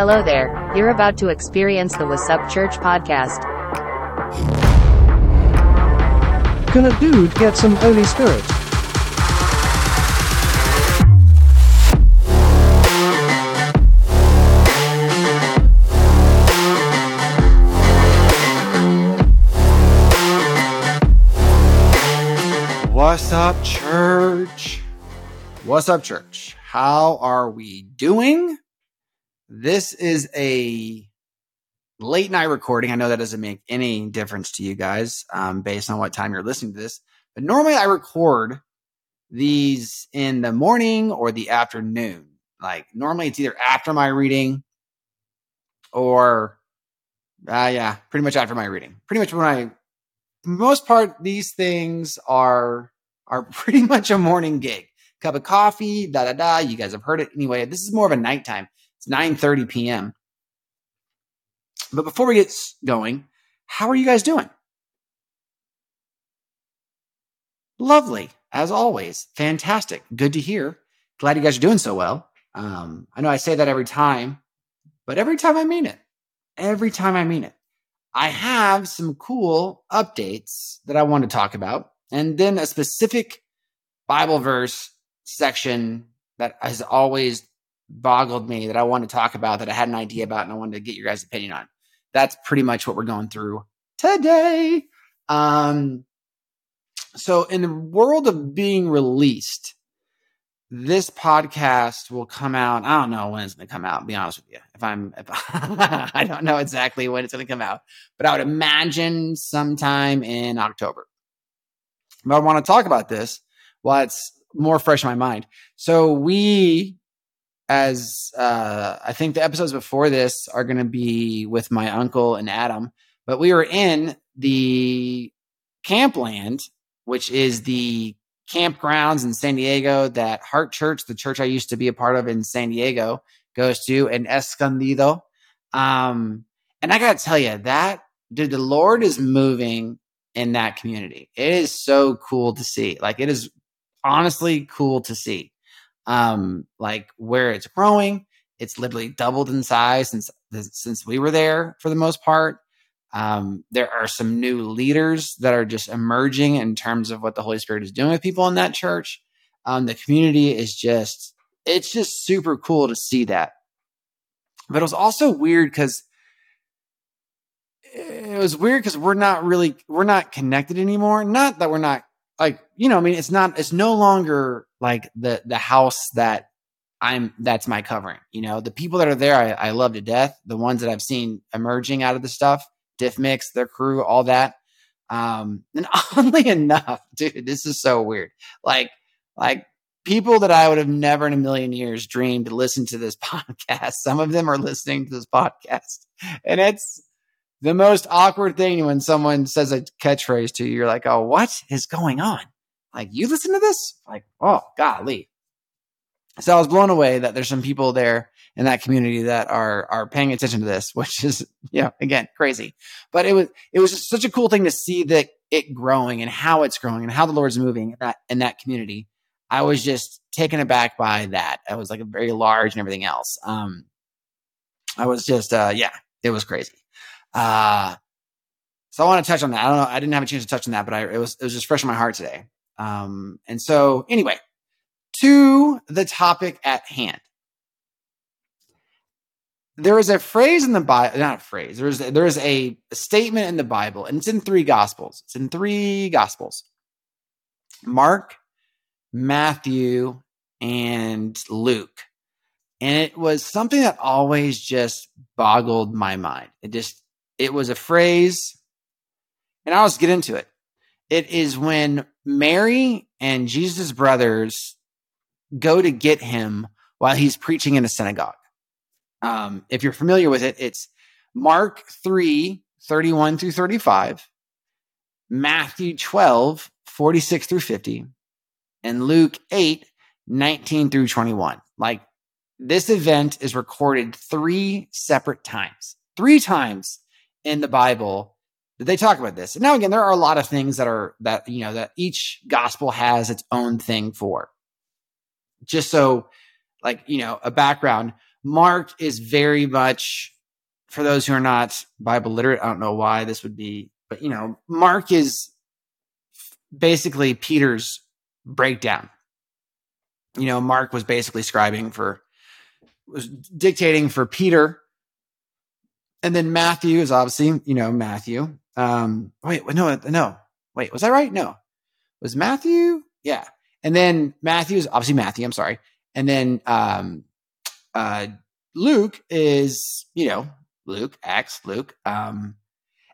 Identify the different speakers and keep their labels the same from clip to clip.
Speaker 1: Hello there, you're about to experience the What's Up Church podcast.
Speaker 2: Can a dude get some Holy Spirit?
Speaker 3: What's up, church? What's up, church? How are we doing? This is a late night recording. I know that doesn't make any difference to you guys um, based on what time you're listening to this, but normally I record these in the morning or the afternoon. Like normally it's either after my reading or, uh, yeah, pretty much after my reading. Pretty much when I, most part, these things are are pretty much a morning gig. Cup of coffee, da da da. You guys have heard it anyway. This is more of a nighttime. It's 9:30 p.m. But before we get going, how are you guys doing? Lovely, as always. Fantastic. Good to hear. Glad you guys are doing so well. Um, I know I say that every time, but every time I mean it. Every time I mean it. I have some cool updates that I want to talk about, and then a specific Bible verse section that has always boggled me that I want to talk about that I had an idea about and I wanted to get your guys' opinion on. That's pretty much what we're going through today. Um, so in the world of being released, this podcast will come out. I don't know when it's going to come out. Be honest with you. If I'm, if I don't know exactly when it's going to come out, but I would imagine sometime in October. But I want to talk about this while it's more fresh in my mind. So we, as uh, I think the episodes before this are going to be with my uncle and Adam, but we were in the Campland, which is the campgrounds in San Diego that Heart Church, the church I used to be a part of in San Diego, goes to, and Escondido. Um, and I got to tell you that, dude, the Lord is moving in that community. It is so cool to see. Like, it is honestly cool to see. Um, like where it's growing, it's literally doubled in size since since we were there for the most part. Um, there are some new leaders that are just emerging in terms of what the Holy Spirit is doing with people in that church. Um, the community is just, it's just super cool to see that. But it was also weird because it was weird because we're not really, we're not connected anymore. Not that we're not like, you know, I mean, it's not, it's no longer like the, the house that I'm that's my covering. You know, the people that are there, I, I, love to death. The ones that I've seen emerging out of the stuff, Diff Mix, their crew, all that. Um, and oddly enough, dude, this is so weird. Like, like people that I would have never in a million years dreamed to listen to this podcast. Some of them are listening to this podcast, and it's the most awkward thing when someone says a catchphrase to you. You're like, oh, what is going on? Like, you listen to this? Like, oh, golly. So I was blown away that there's some people there in that community that are are paying attention to this, which is yeah, again, crazy. But it was it was just such a cool thing to see that it growing and how it's growing and how the Lord's moving in that in that community. I was just taken aback by that. I was like very large and everything else. Um, I was just uh, yeah, it was crazy. Uh, so I want to touch on that. I don't know. I didn't have a chance to touch on that, but I, it was it was just fresh in my heart today. Um, and so anyway, to the topic at hand. There is a phrase in the Bible, not a phrase. There's there is a statement in the Bible, and it's in three gospels. It's in three gospels: Mark, Matthew, and Luke. And it was something that always just boggled my mind. It just it was a phrase, and I'll just get into it. It is when Mary and Jesus' brothers go to get him while he's preaching in a synagogue. Um, if you're familiar with it, it's Mark 3 31 through 35, Matthew 12 46 through 50, and Luke 8 19 through 21. Like this event is recorded three separate times, three times in the Bible they talk about this. And now again, there are a lot of things that are that, you know, that each gospel has its own thing for just so like, you know, a background, Mark is very much, for those who are not Bible literate, I don't know why this would be, but you know, Mark is basically Peter's breakdown. You know, Mark was basically scribing for, was dictating for Peter. And then Matthew is obviously, you know, Matthew. Um, wait, no, no, wait, was I right? No, was Matthew? Yeah. And then Matthew is obviously Matthew. I'm sorry. And then, um, uh, Luke is, you know, Luke, Acts, Luke. Um,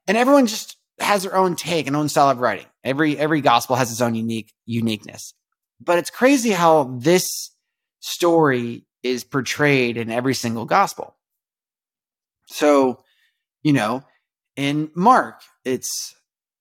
Speaker 3: and everyone just has their own take and own style of writing. Every every gospel has its own unique uniqueness. But it's crazy how this story is portrayed in every single gospel. So, you know, in Mark, it's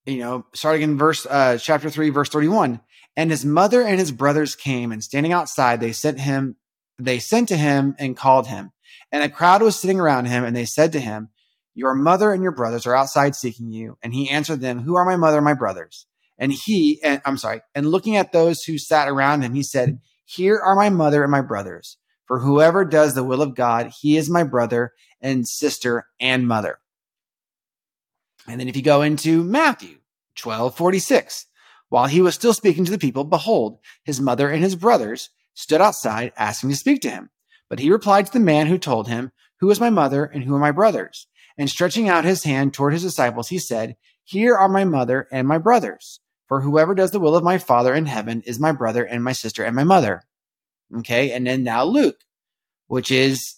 Speaker 3: you know, starting in verse uh chapter 3 verse 31, and his mother and his brothers came and standing outside they sent him they sent to him and called him. And a crowd was sitting around him and they said to him, your mother and your brothers are outside seeking you. And he answered them, Who are my mother and my brothers? And he, and I'm sorry, and looking at those who sat around him, he said, Here are my mother and my brothers. For whoever does the will of God, he is my brother and sister and mother. And then if you go into Matthew 12 46, while he was still speaking to the people, behold, his mother and his brothers stood outside asking to speak to him. But he replied to the man who told him, Who is my mother and who are my brothers? And stretching out his hand toward his disciples, he said, Here are my mother and my brothers. For whoever does the will of my Father in heaven is my brother and my sister and my mother. Okay. And then now Luke, which is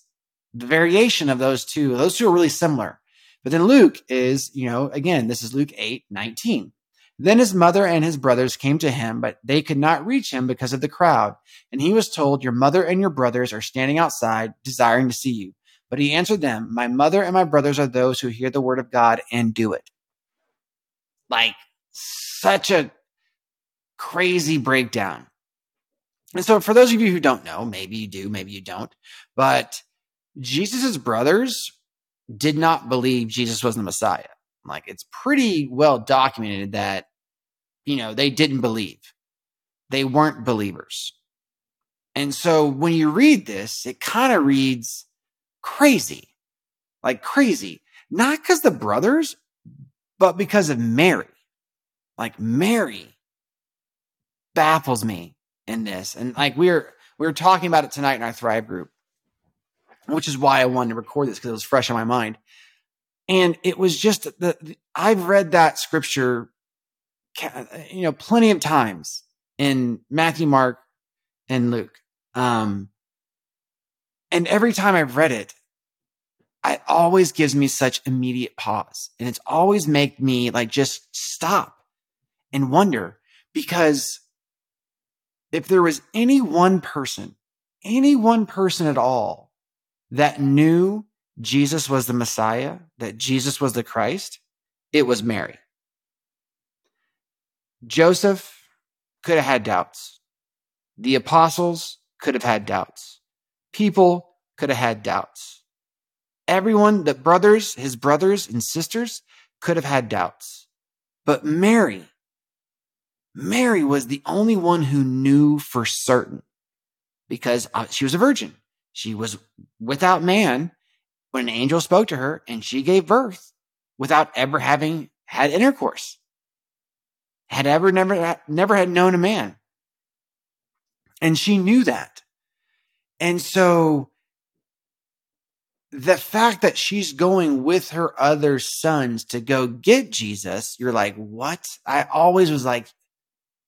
Speaker 3: the variation of those two. Those two are really similar. But then Luke is, you know, again, this is Luke 8, 19. Then his mother and his brothers came to him, but they could not reach him because of the crowd. And he was told, Your mother and your brothers are standing outside, desiring to see you. But he answered them, My mother and my brothers are those who hear the word of God and do it. Like such a crazy breakdown. And so, for those of you who don't know, maybe you do, maybe you don't, but Jesus' brothers did not believe Jesus was the Messiah. Like it's pretty well documented that, you know, they didn't believe. They weren't believers. And so when you read this, it kind of reads crazy, like crazy, not because the brothers, but because of Mary. Like Mary baffles me in this. And like we're, we were talking about it tonight in our Thrive group, which is why I wanted to record this because it was fresh in my mind. And it was just the, the I've read that scripture, you know, plenty of times in Matthew, Mark, and Luke. Um, and every time I've read it, it always gives me such immediate pause. And it's always make me like just stop and wonder because if there was any one person, any one person at all that knew Jesus was the Messiah, that Jesus was the Christ, it was Mary. Joseph could have had doubts. The apostles could have had doubts. People could have had doubts. Everyone, the brothers, his brothers and sisters could have had doubts. But Mary, Mary was the only one who knew for certain because uh, she was a virgin. She was without man when an angel spoke to her and she gave birth without ever having had intercourse. Had ever never, never had known a man. And she knew that. And so the fact that she's going with her other sons to go get Jesus, you're like, what? I always was like,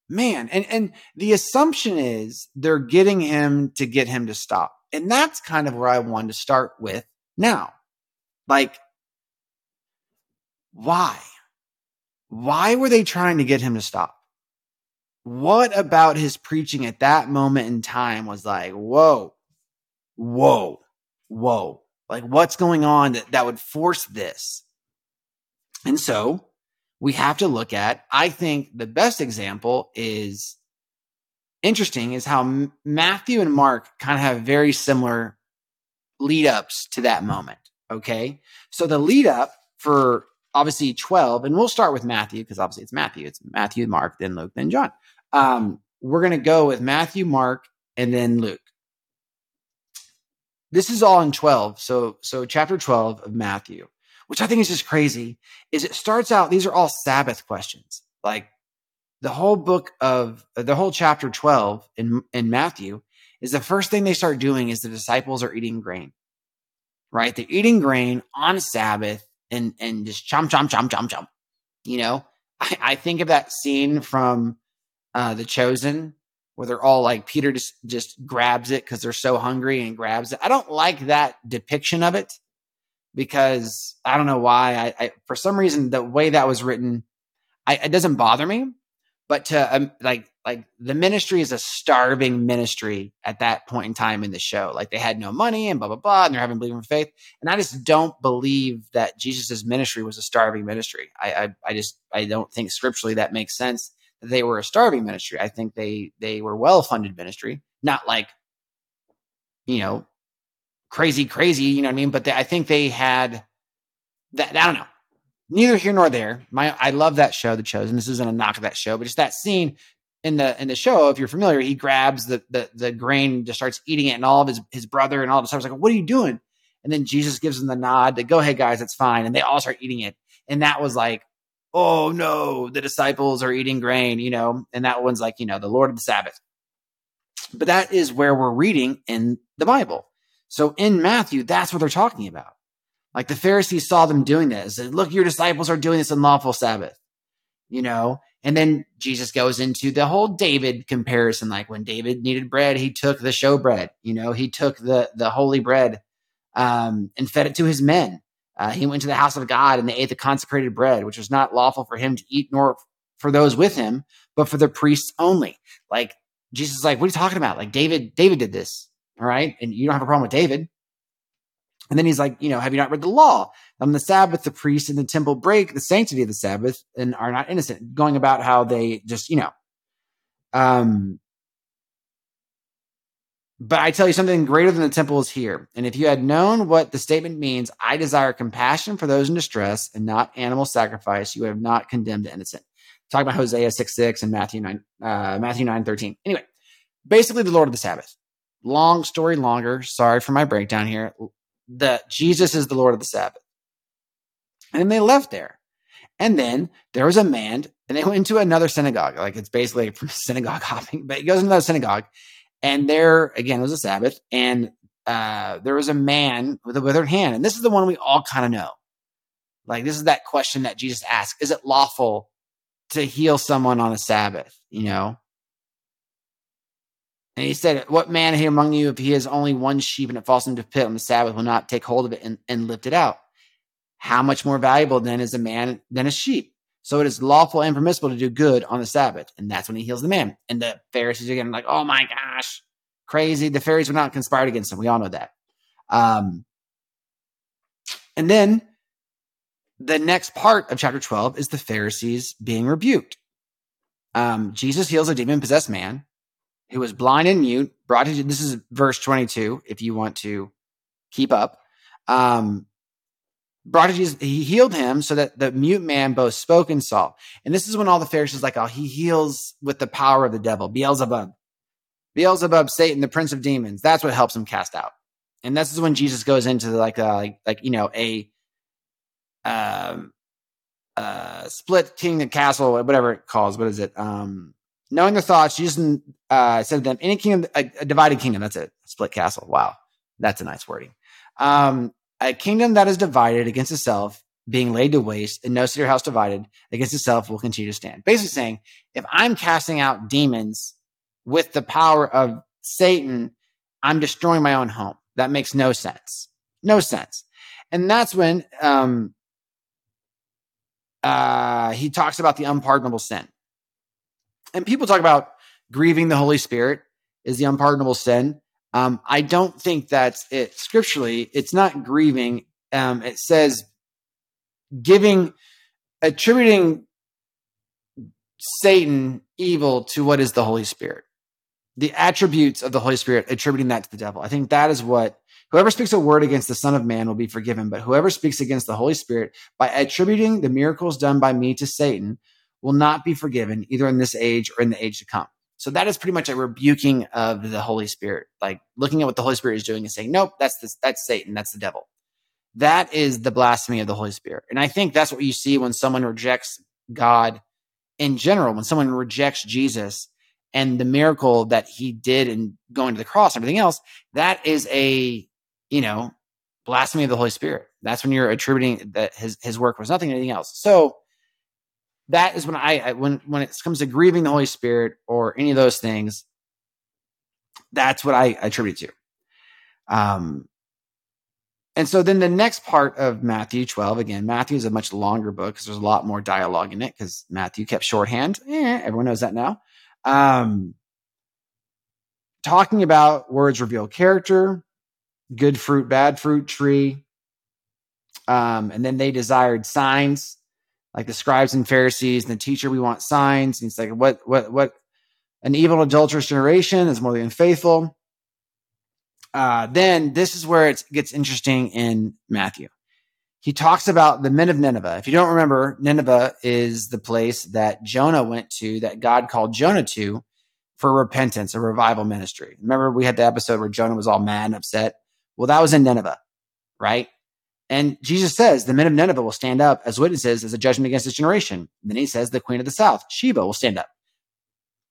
Speaker 3: man. And, and the assumption is they're getting him to get him to stop. And that's kind of where I wanted to start with now. Like, why? Why were they trying to get him to stop? What about his preaching at that moment in time was like, whoa, whoa, whoa. Like, what's going on that, that would force this? And so we have to look at, I think the best example is interesting is how Matthew and Mark kind of have very similar lead ups to that moment. Okay. So the lead up for obviously 12, and we'll start with Matthew because obviously it's Matthew. It's Matthew, Mark, then Luke, then John. Um, we're going to go with Matthew, Mark, and then Luke. this is all in 12. So, so chapter 12 of Matthew, which I think is just crazy, is it starts out, these are all Sabbath questions. Like the whole book of the whole chapter 12 in, in Matthew is the first thing they start doing is the disciples are eating grain, right? They're eating grain on Sabbath and, and just chomp, chomp, chomp, chomp, chomp. You know, I, I think of that scene from uh, The Chosen where they're all like Peter just just grabs it because they're so hungry and grabs it. I don't like that depiction of it because I don't know why. I, I for some reason the way that was written, I, it doesn't bother me. But to um, like like the ministry is a starving ministry at that point in time in the show. Like they had no money and blah blah blah, and they're having believing faith. And I just don't believe that Jesus's ministry was a starving ministry. I, I I just I don't think scripturally that makes sense That they were a starving ministry. I think they they were well funded ministry, not like you know crazy crazy. You know what I mean? But they, I think they had that. I don't know. Neither here nor there. My I love that show, The Chosen. This isn't a knock of that show, but just that scene in the in the show. If you're familiar, he grabs the the the grain, just starts eating it, and all of his his brother and all his stuff. like, "What are you doing?" And then Jesus gives them the nod to go ahead, guys, it's fine, and they all start eating it. And that was like oh no, the disciples are eating grain, you know, and that one's like, you know, the Lord of the Sabbath. But that is where we're reading in the Bible. So in Matthew, that's what they're talking about. Like the Pharisees saw them doing this. Said, Look, your disciples are doing this unlawful Sabbath, you know? And then Jesus goes into the whole David comparison. Like when David needed bread, he took the show bread, you know, he took the, the holy bread, um, and fed it to his men. Uh, he went to the house of God and they ate the consecrated bread, which was not lawful for him to eat nor for those with him, but for the priests only. Like Jesus is like, what are you talking about? Like David, David did this. All right. And you don't have a problem with David. And then he's like, you know, have you not read the law? On the Sabbath, the priests in the temple break the sanctity of the Sabbath and are not innocent, going about how they just, you know, um, but I tell you something greater than the temple is here. And if you had known what the statement means, I desire compassion for those in distress and not animal sacrifice, you have not condemned the innocent. Talk about Hosea 6 6 and Matthew 9, uh, Matthew 9 13. Anyway, basically the Lord of the Sabbath. Long story longer. Sorry for my breakdown here. The Jesus is the Lord of the Sabbath. And they left there. And then there was a man, and they went into another synagogue. Like it's basically from synagogue hopping, but he goes into another synagogue and there, again, was a Sabbath, and uh, there was a man with a withered hand. And this is the one we all kind of know. Like, this is that question that Jesus asked Is it lawful to heal someone on a Sabbath? You know? And he said, What man here among you, if he has only one sheep and it falls into a pit on the Sabbath, will not take hold of it and, and lift it out? How much more valuable then is a man than a sheep? So it is lawful and permissible to do good on the Sabbath. And that's when he heals the man. And the Pharisees are getting like, oh my gosh, crazy. The Pharisees were not conspired against him. We all know that. Um, and then the next part of chapter 12 is the Pharisees being rebuked. Um, Jesus heals a demon possessed man who was blind and mute, brought to, this is verse 22, if you want to keep up. Um, brought to Jesus, he healed him so that the mute man both spoke and saw. And this is when all the Pharisees like, oh, he heals with the power of the devil, Beelzebub. Beelzebub, Satan, the prince of demons. That's what helps him cast out. And this is when Jesus goes into like, uh, like, like, you know, a, um, uh, split king and castle, whatever it calls. What is it? Um, knowing the thoughts, Jesus uh, said them, any kingdom, a, a divided kingdom. That's it. Split castle. Wow. That's a nice wording. Um, a kingdom that is divided against itself being laid to waste, and no city or house divided against itself will continue to stand. Basically saying, if I'm casting out demons with the power of Satan, I'm destroying my own home. That makes no sense. No sense. And that's when um, uh, he talks about the unpardonable sin. And people talk about grieving the Holy Spirit is the unpardonable sin. Um, I don't think that's it. Scripturally, it's not grieving. Um, it says giving, attributing Satan evil to what is the Holy Spirit. The attributes of the Holy Spirit, attributing that to the devil. I think that is what whoever speaks a word against the Son of Man will be forgiven, but whoever speaks against the Holy Spirit by attributing the miracles done by me to Satan will not be forgiven either in this age or in the age to come. So that is pretty much a rebuking of the Holy Spirit, like looking at what the Holy Spirit is doing and saying, nope, that's that's Satan, that's the devil. That is the blasphemy of the Holy Spirit. And I think that's what you see when someone rejects God in general, when someone rejects Jesus and the miracle that he did in going to the cross and everything else, that is a, you know, blasphemy of the Holy Spirit. That's when you're attributing that his, his work was nothing, anything else. So that is when I, I when, when it comes to grieving the Holy Spirit or any of those things, that's what I attribute to. Um, and so then the next part of Matthew 12, again, Matthew is a much longer book because there's a lot more dialogue in it because Matthew kept shorthand. Eh, everyone knows that now. Um, talking about words reveal character, good fruit, bad fruit tree. Um, and then they desired signs, like the scribes and Pharisees and the teacher. We want signs. And he's like, what, what, what? An evil, adulterous generation is more than faithful uh, then this is where it gets interesting in Matthew. He talks about the men of Nineveh. If you don't remember, Nineveh is the place that Jonah went to, that God called Jonah to for repentance, a revival ministry. Remember, we had the episode where Jonah was all mad and upset. Well, that was in Nineveh, right? And Jesus says the men of Nineveh will stand up as witnesses as a judgment against this generation. And then he says the queen of the south, Sheba, will stand up.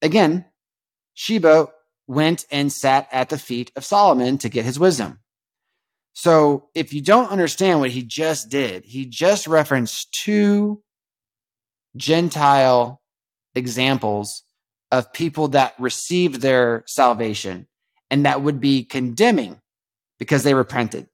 Speaker 3: Again, Sheba went and sat at the feet of Solomon to get his wisdom. So if you don't understand what he just did, he just referenced two Gentile examples of people that received their salvation and that would be condemning because they repented.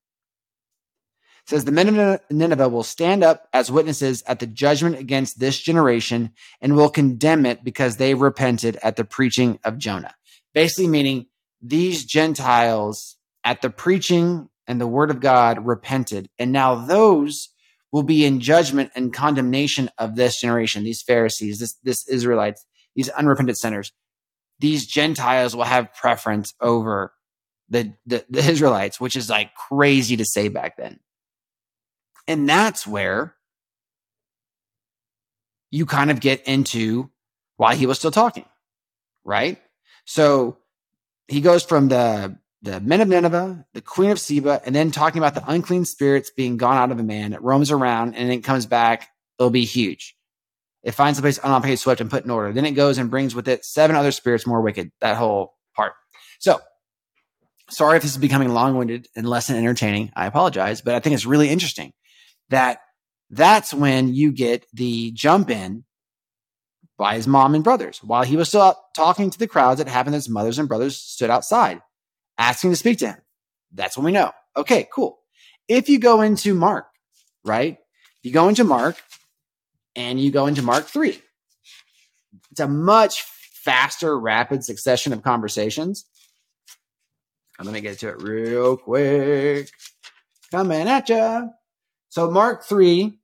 Speaker 3: Says the men of Nineveh will stand up as witnesses at the judgment against this generation and will condemn it because they repented at the preaching of Jonah basically meaning these Gentiles at the preaching and the word of God repented. And now those will be in judgment and condemnation of this generation, these Pharisees, this, this Israelites, these unrepentant sinners. These Gentiles will have preference over the, the, the Israelites, which is like crazy to say back then. And that's where you kind of get into why he was still talking, right? So he goes from the the men of Nineveh, the queen of Seba, and then talking about the unclean spirits being gone out of a man. that roams around and it comes back. It'll be huge. It finds the place unpaid, swept, and put in order. Then it goes and brings with it seven other spirits more wicked. That whole part. So, sorry if this is becoming long winded and less than entertaining. I apologize, but I think it's really interesting that that's when you get the jump in by his mom and brothers. While he was still out talking to the crowds, it happened that his mothers and brothers stood outside asking to speak to him. That's when we know. Okay, cool. If you go into Mark, right? You go into Mark and you go into Mark 3. It's a much faster, rapid succession of conversations. let me get to it real quick. Coming at you. So Mark 3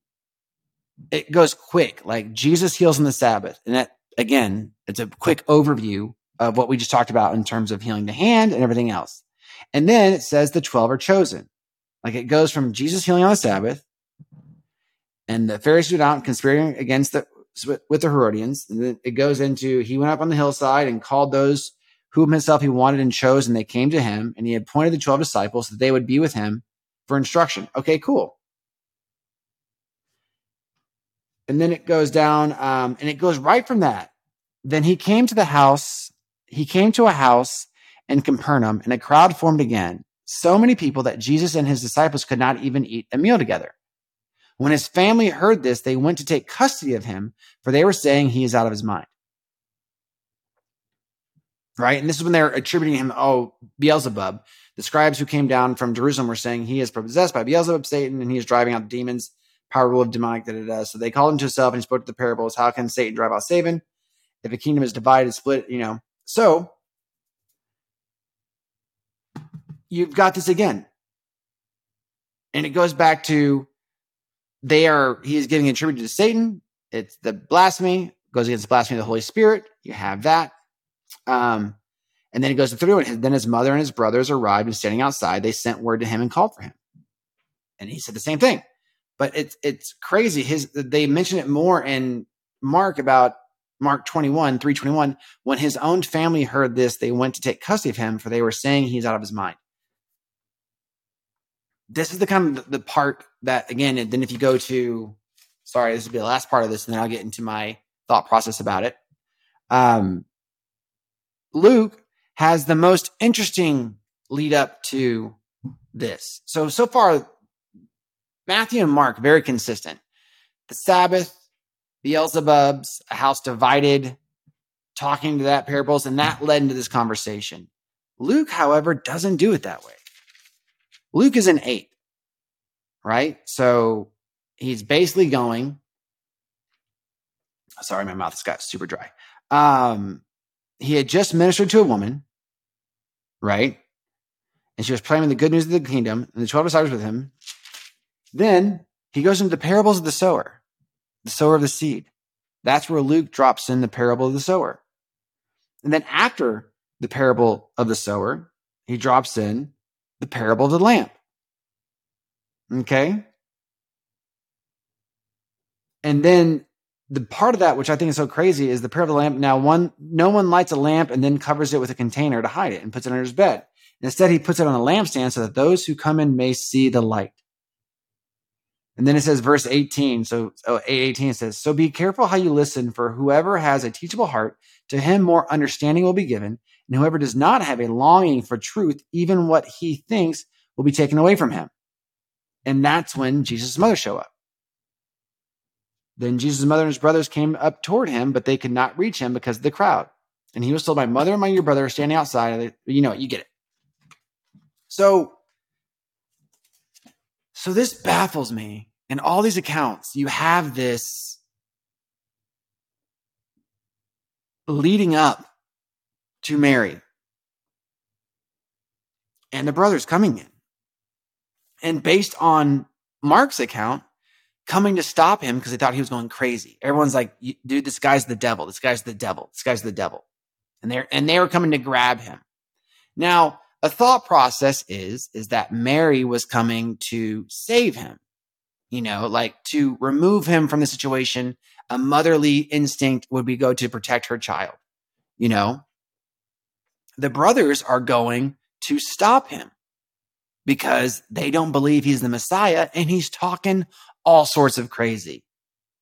Speaker 3: it goes quick. Like Jesus heals on the Sabbath. And that, again, it's a quick overview of what we just talked about in terms of healing the hand and everything else. And then it says the 12 are chosen. Like it goes from Jesus healing on the Sabbath and the Pharisees went out conspiring against the, with the Herodians. And then it goes into he went up on the hillside and called those whom himself he wanted and chose, and they came to him, and he appointed the 12 disciples that they would be with him for instruction. Okay, cool. And then it goes down, um, and it goes right from that. Then he came to the house. He came to a house in Capernaum, and a crowd formed again. So many people that Jesus and his disciples could not even eat a meal together. When his family heard this, they went to take custody of him, for they were saying he is out of his mind. Right? And this is when they're attributing him, oh, Beelzebub. The scribes who came down from Jerusalem were saying he is possessed by Beelzebub, Satan, and he is driving out demons power rule of demonic da da da. So they called him to himself and he spoke to the parables. How can Satan drive out Satan? If a kingdom is divided, split, you know. So you've got this again. And it goes back to they are, he is giving attributed to Satan. It's the blasphemy, goes against blasphemy of the Holy Spirit. You have that. Um, and then he goes through and Then his mother and his brothers arrived and standing outside, they sent word to him and called for him. And he said the same thing but it's it's crazy. His they mention it more in Mark about Mark 21, 321, when his own family heard this, they went to take custody of him, for they were saying he's out of his mind. This is the kind of the part that, again, and then if you go to, sorry, this will be the last part of this, and then I'll get into my thought process about it. Um, Luke has the most interesting lead up to this. So, so far, Matthew and Mark, very consistent. The Sabbath, Beelzebub's, a house divided, talking to that parables, and that led into this conversation. Luke, however, doesn't do it that way. Luke is an eight, right? So he's basically going. Sorry, my mouth has got super dry. Um, he had just ministered to a woman, right? And she was proclaiming the good news of the kingdom, and the 12 disciples with him. Then he goes into the parables of the sower, the sower of the seed. That's where Luke drops in the parable of the sower. And then after the parable of the sower, he drops in the parable of the lamp. Okay. And then the part of that, which I think is so crazy, is the parable of the lamp. Now, one, no one lights a lamp and then covers it with a container to hide it and puts it under his bed. Instead, he puts it on a lampstand so that those who come in may see the light. And then it says, verse 18. So, oh, 18 says, So be careful how you listen, for whoever has a teachable heart, to him more understanding will be given. And whoever does not have a longing for truth, even what he thinks will be taken away from him. And that's when Jesus' mother show up. Then Jesus' mother and his brothers came up toward him, but they could not reach him because of the crowd. And he was told, My mother and my your brother are standing outside. You know you get it. So, so this baffles me. In all these accounts, you have this leading up to Mary and the brothers coming in. And based on Mark's account, coming to stop him because they thought he was going crazy. Everyone's like, dude, this guy's the devil. This guy's the devil. This guy's the devil. And they're, and they were coming to grab him. Now, a thought process is is that Mary was coming to save him. You know, like to remove him from the situation. A motherly instinct would be go to protect her child. You know, the brothers are going to stop him because they don't believe he's the Messiah and he's talking all sorts of crazy.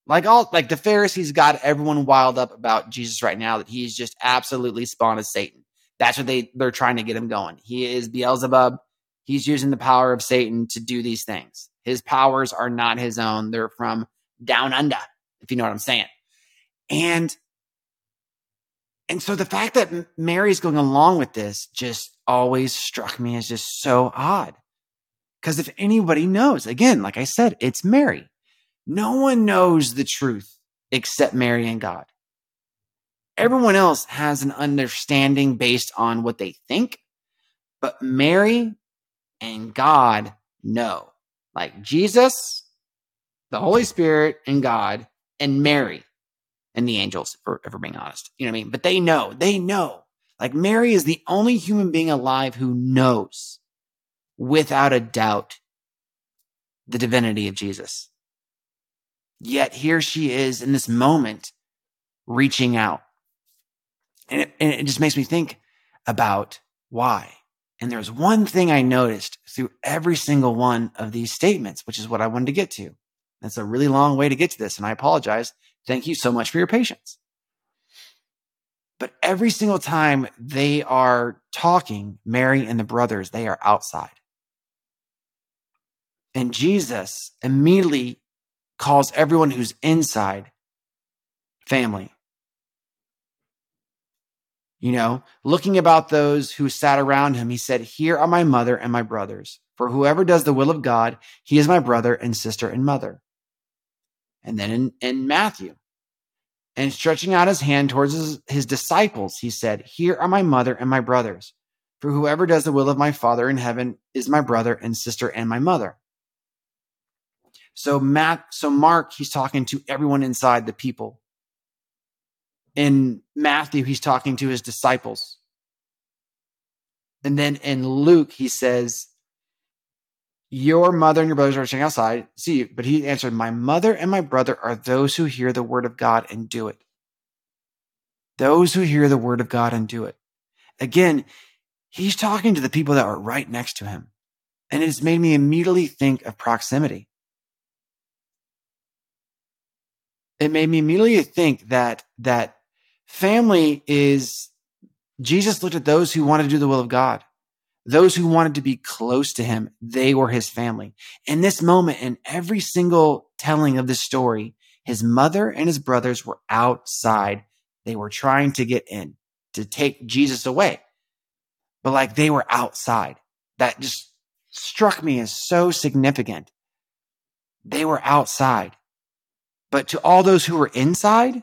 Speaker 3: Like all like the Pharisees got everyone wild up about Jesus right now that he's just absolutely spawned of Satan. That's what they they're trying to get him going. He is Beelzebub. He's using the power of Satan to do these things. His powers are not his own. They're from down under, if you know what I'm saying. And and so the fact that Mary's going along with this just always struck me as just so odd. Because if anybody knows, again, like I said, it's Mary. No one knows the truth except Mary and God. Everyone else has an understanding based on what they think, but Mary and God know. Like Jesus, the Holy Spirit, and God, and Mary and the angels, for, we're being honest. You know what I mean? But they know, they know. Like Mary is the only human being alive who knows without a doubt the divinity of Jesus. Yet here she is in this moment reaching out. And it, and it just makes me think about why. And there's one thing I noticed through every single one of these statements, which is what I wanted to get to. That's a really long way to get to this. And I apologize. Thank you so much for your patience. But every single time they are talking, Mary and the brothers, they are outside. And Jesus immediately calls everyone who's inside family. You know, looking about those who sat around him, he said, Here are my mother and my brothers. For whoever does the will of God, he is my brother and sister and mother. And then in, in Matthew, and stretching out his hand towards his, his disciples, he said, Here are my mother and my brothers. For whoever does the will of my Father in heaven is my brother and sister and my mother. So Matt, so Mark, he's talking to everyone inside the people in Matthew, he's talking to his disciples. And then in Luke, he says, Your mother and your brothers are sitting outside. See you. But he answered, My mother and my brother are those who hear the word of God and do it. Those who hear the word of God and do it. Again, he's talking to the people that are right next to him. And it's made me immediately think of proximity. It made me immediately think that, that family is, Jesus looked at those who wanted to do the will of God. Those who wanted to be close to him, they were his family. In this moment, in every single telling of this story, his mother and his brothers were outside. They were trying to get in to take Jesus away. But like they were outside. That just struck me as so significant. They were outside. But to all those who were inside,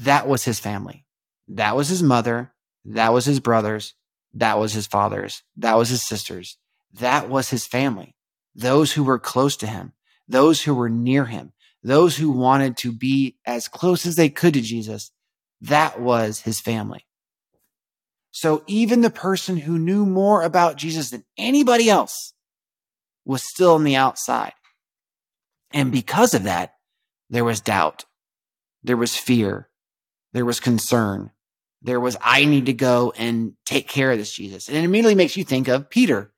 Speaker 3: that was his family. That was his mother. That was his brothers. That was his fathers. That was his sisters. That was his family. Those who were close to him, those who were near him, those who wanted to be as close as they could to Jesus. That was his family. So even the person who knew more about Jesus than anybody else was still on the outside. And because of that, there was doubt. There was fear. There was concern. There was, I need to go and take care of this Jesus. And it immediately makes you think of Peter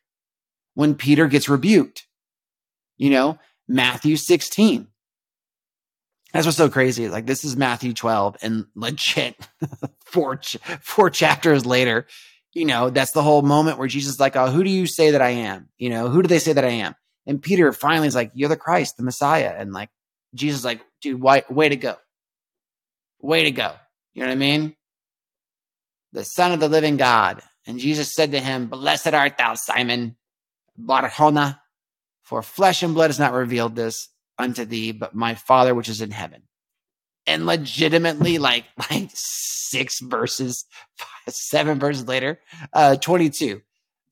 Speaker 3: when Peter gets rebuked. You know, Matthew 16. That's what's so crazy. Like this is Matthew 12 and legit four, four chapters later, you know, that's the whole moment where Jesus is like, oh, who do you say that I am? You know, who do they say that I am? And Peter finally is like, you're the Christ, the Messiah. And like, Jesus is like, dude, why, way to go. Way to go. You know what I mean? The son of the living God. And Jesus said to him, blessed art thou, Simon Barjona, for flesh and blood has not revealed this unto thee, but my father, which is in heaven. And legitimately, like, like six verses, seven verses later, uh, 22.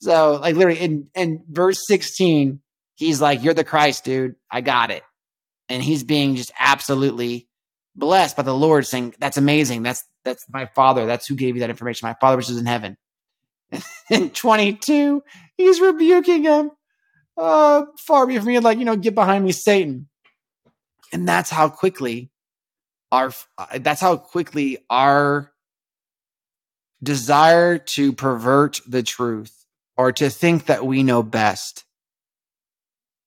Speaker 3: So like literally in, in verse 16, he's like, you're the Christ, dude. I got it and he's being just absolutely blessed by the Lord, saying, "That's amazing. That's that's my Father. That's who gave you that information. My Father, which is in heaven." in 22, he's rebuking him. Uh, far be from me, like you know, get behind me, Satan. And that's how quickly our that's how quickly our desire to pervert the truth or to think that we know best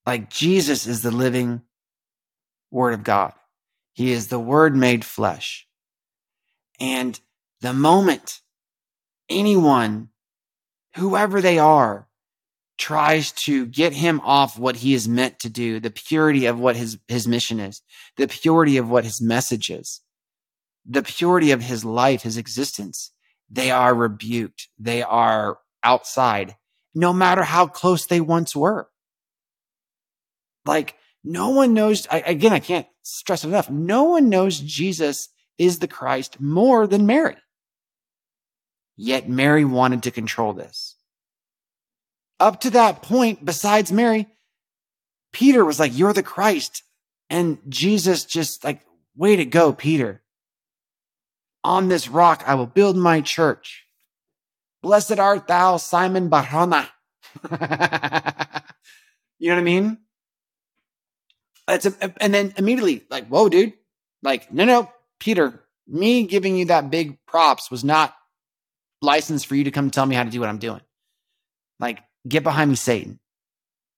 Speaker 3: like Jesus is the living Word of God. He is the Word made flesh. And the moment anyone, whoever they are, tries to get him off what he is meant to do, the purity of what his, his mission is, the purity of what his message is, the purity of his life, his existence, they are rebuked. They are outside, no matter how close they once were. Like no one knows, I, again, I can't stress it enough. No one knows Jesus is the Christ more than Mary. Yet Mary wanted to control this. Up to that point, besides Mary, Peter was like, You're the Christ. And Jesus just like, Way to go, Peter. On this rock, I will build my church. Blessed art thou, Simon Barjona. you know what I mean? A, and then immediately like, whoa, dude, like, no, no, Peter, me giving you that big props was not license for you to come tell me how to do what I'm doing. Like, get behind me, Satan.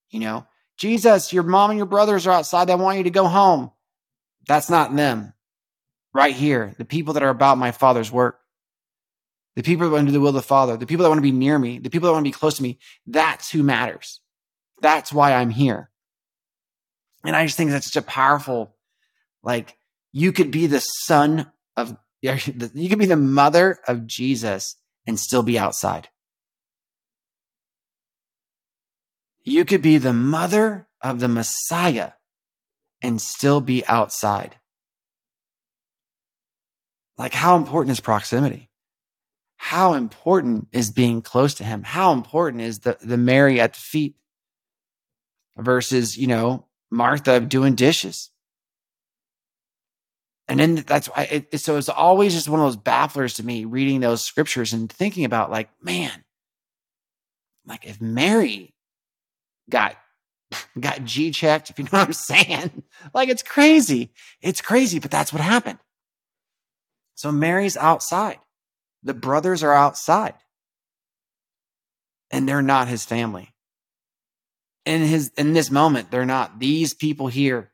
Speaker 3: You know, Jesus, your mom and your brothers are outside. They want you to go home. That's not them. Right here, the people that are about my father's work, the people that want to do the will of the Father, the people that want to be near me, the people that want to be close to me. That's who matters. That's why I'm here. And I just think that's such a powerful, like, you could be the son of, you could be the mother of Jesus and still be outside. You could be the mother of the Messiah and still be outside. Like, how important is proximity? How important is being close to him? How important is the, the Mary at the feet versus, you know, Martha doing dishes. And then that's why it, it, so it's always just one of those bafflers to me reading those scriptures and thinking about like, man, like if Mary got got G checked, if you know what I'm saying, like it's crazy. It's crazy, but that's what happened. So Mary's outside. The brothers are outside. And they're not his family. In his in this moment, they're not. These people here,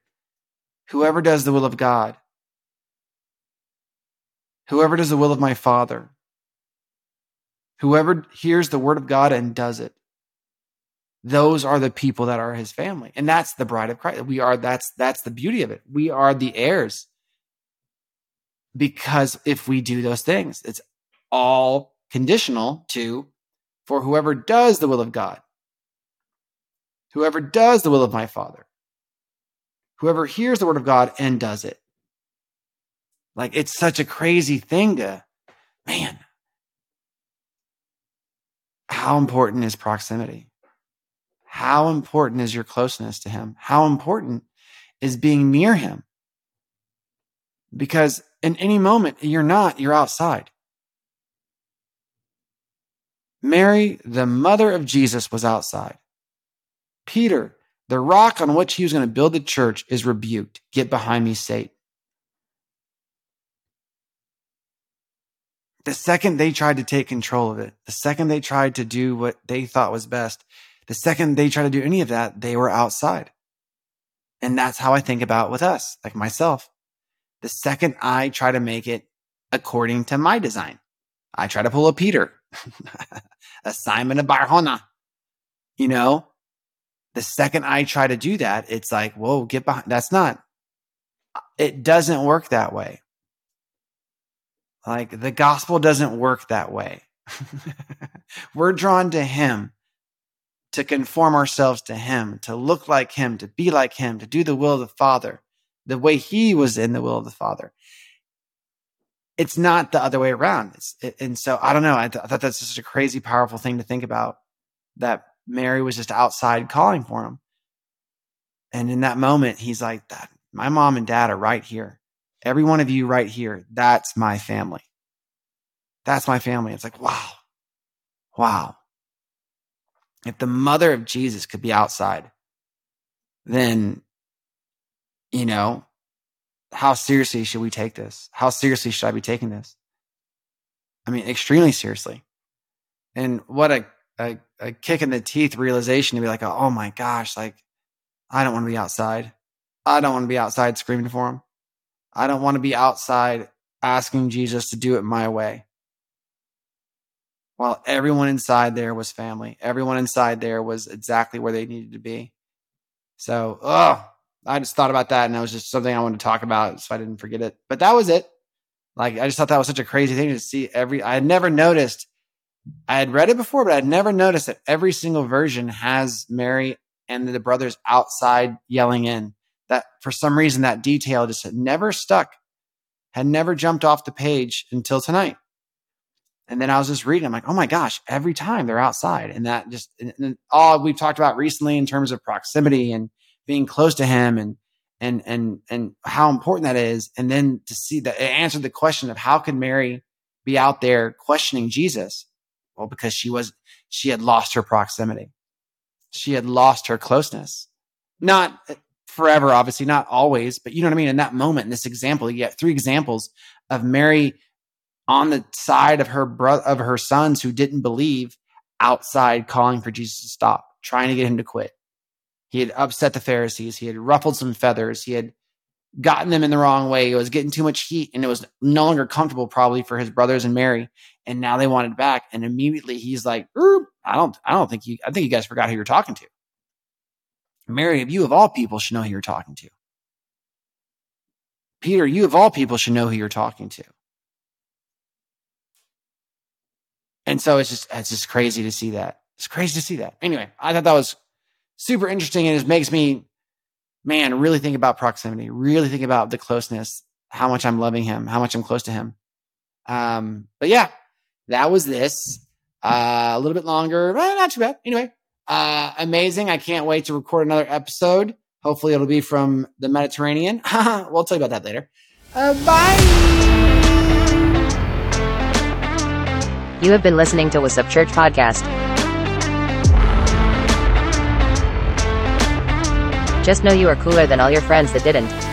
Speaker 3: whoever does the will of God, whoever does the will of my Father, whoever hears the word of God and does it, those are the people that are his family. And that's the bride of Christ. We are that's that's the beauty of it. We are the heirs because if we do those things, it's all conditional to for whoever does the will of God, whoever does the will of my Father, whoever hears the word of God and does it. Like it's such a crazy thing to, man, how important is proximity? How important is your closeness to Him? How important is being near Him? Because in any moment, you're not, you're outside. Mary, the mother of Jesus, was outside. Peter, the rock on which he was going to build the church, is rebuked. Get behind me, Satan. The second they tried to take control of it, the second they tried to do what they thought was best, the second they tried to do any of that, they were outside. And that's how I think about with us, like myself. The second I try to make it according to my design, I try to pull a Peter, a Simon of Barjona. You know, the second I try to do that, it's like, whoa, get behind. That's not, it doesn't work that way. Like the gospel doesn't work that way. We're drawn to him to conform ourselves to him, to look like him, to be like him, to do the will of the Father the way he was in the will of the Father. It's not the other way around. It, and so I don't know. I, th- I thought that's just a crazy, powerful thing to think about that Mary was just outside calling for him. And in that moment, he's like, My mom and dad are right here. Every one of you right here, that's my family. That's my family. It's like, wow, wow. If the mother of Jesus could be outside, then you know, how seriously should we take this? How seriously should I be taking this? I mean, extremely seriously. And what a, a, a kick in the teeth realization to be like, oh my gosh, like, I don't want to be outside. I don't want to be outside screaming for him. I don't want to be outside asking Jesus to do it my way. While everyone inside there was family, everyone inside there was exactly where they needed to be. So, oh, I just thought about that and that was just something I wanted to talk about so I didn't forget it. But that was it. Like I just thought that was such a crazy thing to see every I had never noticed I had read it before, but I'd never noticed that every single version has Mary and the brothers outside yelling in. That for some reason that detail just had never stuck, had never jumped off the page until tonight. And then I was just reading, I'm like, oh my gosh, every time they're outside. And that just, and all we've talked about recently in terms of proximity and being close to him and and and and how important that is and then to see that it answered the question of how could mary be out there questioning jesus well because she was she had lost her proximity she had lost her closeness not uh, forever obviously not always but you know what i mean in that moment in this example you get three examples of mary on the side of her brother of her sons who didn't believe outside calling for jesus to stop trying to get him to quit he had upset the Pharisees. He had ruffled some feathers. He had gotten them in the wrong way. It was getting too much heat and it was no longer comfortable probably for his brothers and Mary. And now they wanted back. And immediately he's like, I don't, I don't think you, I think you guys forgot who you're talking to. Mary, you of all people should know who you're talking to. Peter, you of all people should know who you're talking to. And so it's just, it's just crazy to see that. It's crazy to see that. Anyway, I thought that was super interesting and it makes me, man, really think about proximity, really think about the closeness, how much I'm loving him, how much I'm close to him. Um, but yeah, that was this. Uh, a little bit longer, but not too bad. Anyway, uh, amazing. I can't wait to record another episode. Hopefully, it'll be from the Mediterranean. we'll tell you about that later. Uh, bye.
Speaker 1: You have been listening to Wassup Church podcast. Just know you are cooler than all your friends that didn't.